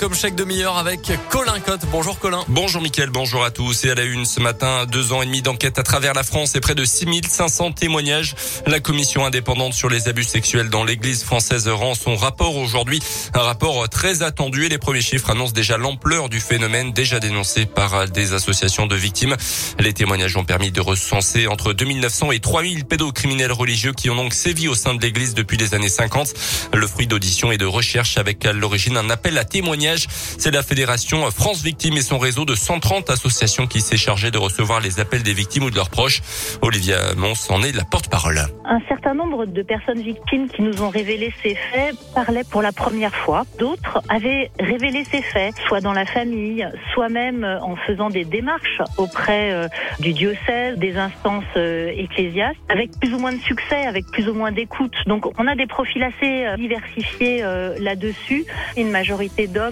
Comme chaque demi-heure avec Colin Cotte. Bonjour Colin. Bonjour Mickaël, bonjour à tous. Et à la une ce matin, deux ans et demi d'enquête à travers la France et près de 6500 témoignages. La commission indépendante sur les abus sexuels dans l'église française rend son rapport aujourd'hui. Un rapport très attendu et les premiers chiffres annoncent déjà l'ampleur du phénomène déjà dénoncé par des associations de victimes. Les témoignages ont permis de recenser entre 2900 et 3000 pédocriminels religieux qui ont donc sévi au sein de l'église depuis les années 50. Le fruit d'audition et de recherche avec à l'origine un appel à c'est la fédération France Victimes et son réseau de 130 associations qui s'est chargé de recevoir les appels des victimes ou de leurs proches. Olivia Mons en est la porte-parole. Un certain nombre de personnes victimes qui nous ont révélé ces faits parlaient pour la première fois. D'autres avaient révélé ces faits, soit dans la famille, soit même en faisant des démarches auprès euh, du diocèse, des instances euh, ecclésiastes, avec plus ou moins de succès, avec plus ou moins d'écoute. Donc on a des profils assez euh, diversifiés là-dessus, une majorité d'hommes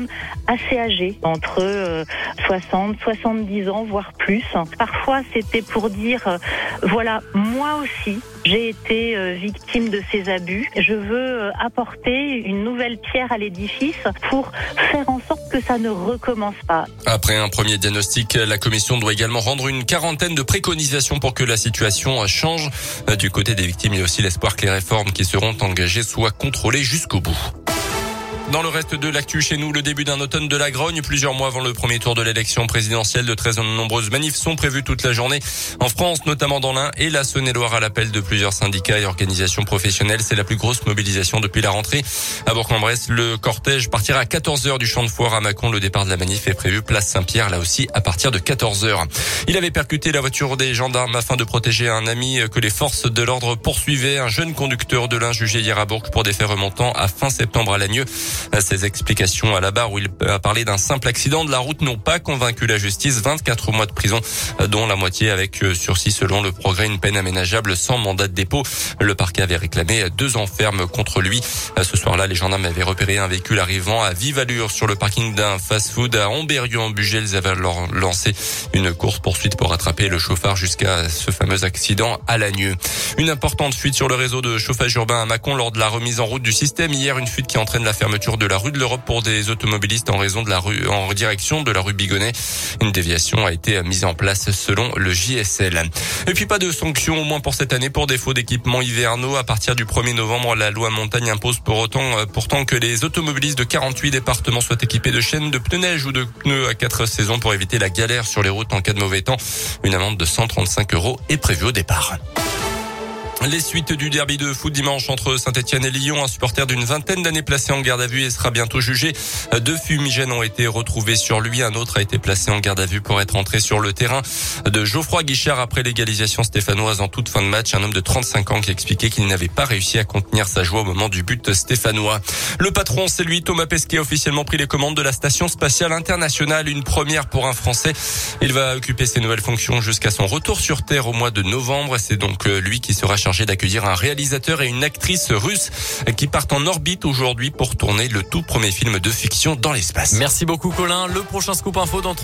assez âgés, entre 60, euh, 70 ans, voire plus. Parfois, c'était pour dire, euh, voilà, moi aussi, j'ai été euh, victime de ces abus. Je veux apporter une nouvelle pierre à l'édifice pour faire en sorte que ça ne recommence pas. Après un premier diagnostic, la commission doit également rendre une quarantaine de préconisations pour que la situation change. Du côté des victimes, il y a aussi l'espoir que les réformes qui seront engagées soient contrôlées jusqu'au bout. Dans le reste de l'actu chez nous, le début d'un automne de la grogne, plusieurs mois avant le premier tour de l'élection présidentielle, de très nombreuses manifs sont prévues toute la journée en France, notamment dans l'Ain et la Saône-et-Loire à l'appel de plusieurs syndicats et organisations professionnelles. C'est la plus grosse mobilisation depuis la rentrée. À Bourg-en-Bresse, le cortège partira à 14 h du champ de foire à Mâcon. Le départ de la manif est prévu place Saint-Pierre, là aussi à partir de 14 h Il avait percuté la voiture des gendarmes afin de protéger un ami que les forces de l'ordre poursuivaient. Un jeune conducteur de l'Ain jugé hier à Bourg pour des faits remontant à fin septembre à Lagneux. Ses explications à la barre où il a parlé d'un simple accident de la route n'ont pas convaincu la justice. 24 mois de prison, dont la moitié avec euh, sursis selon le progrès, une peine aménageable sans mandat de dépôt. Le parquet avait réclamé deux ans ferme contre lui. Ce soir-là, les gendarmes avaient repéré un véhicule arrivant à vive allure sur le parking d'un fast-food à Amberieu en Bugey. Ils avaient lancé une course poursuite pour rattraper le chauffard jusqu'à ce fameux accident à Lagneux. Une importante fuite sur le réseau de chauffage urbain à Mâcon lors de la remise en route du système. Hier, une fuite qui entraîne la fermeture de la rue de l'Europe pour des automobilistes en raison de la rue, en direction de la rue Bigonnet. Une déviation a été mise en place selon le JSL. Et puis pas de sanctions, au moins pour cette année, pour défaut d'équipement hivernaux. À partir du 1er novembre, la loi montagne impose pour autant, euh, pourtant que les automobilistes de 48 départements soient équipés de chaînes de pneus neige ou de pneus à quatre saisons pour éviter la galère sur les routes en cas de mauvais temps. Une amende de 135 euros est prévue au départ. Les suites du derby de foot dimanche entre Saint-Etienne et Lyon, un supporter d'une vingtaine d'années placé en garde à vue et sera bientôt jugé. Deux fumigènes ont été retrouvés sur lui. Un autre a été placé en garde à vue pour être entré sur le terrain de Geoffroy Guichard après l'égalisation stéphanoise en toute fin de match. Un homme de 35 ans qui expliquait qu'il n'avait pas réussi à contenir sa joie au moment du but stéphanois. Le patron, c'est lui, Thomas Pesquet, a officiellement pris les commandes de la station spatiale internationale. Une première pour un Français. Il va occuper ses nouvelles fonctions jusqu'à son retour sur Terre au mois de novembre. C'est donc euh, lui qui sera chargé d'accueillir un réalisateur et une actrice russe qui partent en orbite aujourd'hui pour tourner le tout premier film de fiction dans l'espace. Merci beaucoup Colin. Le prochain scoop info dans 30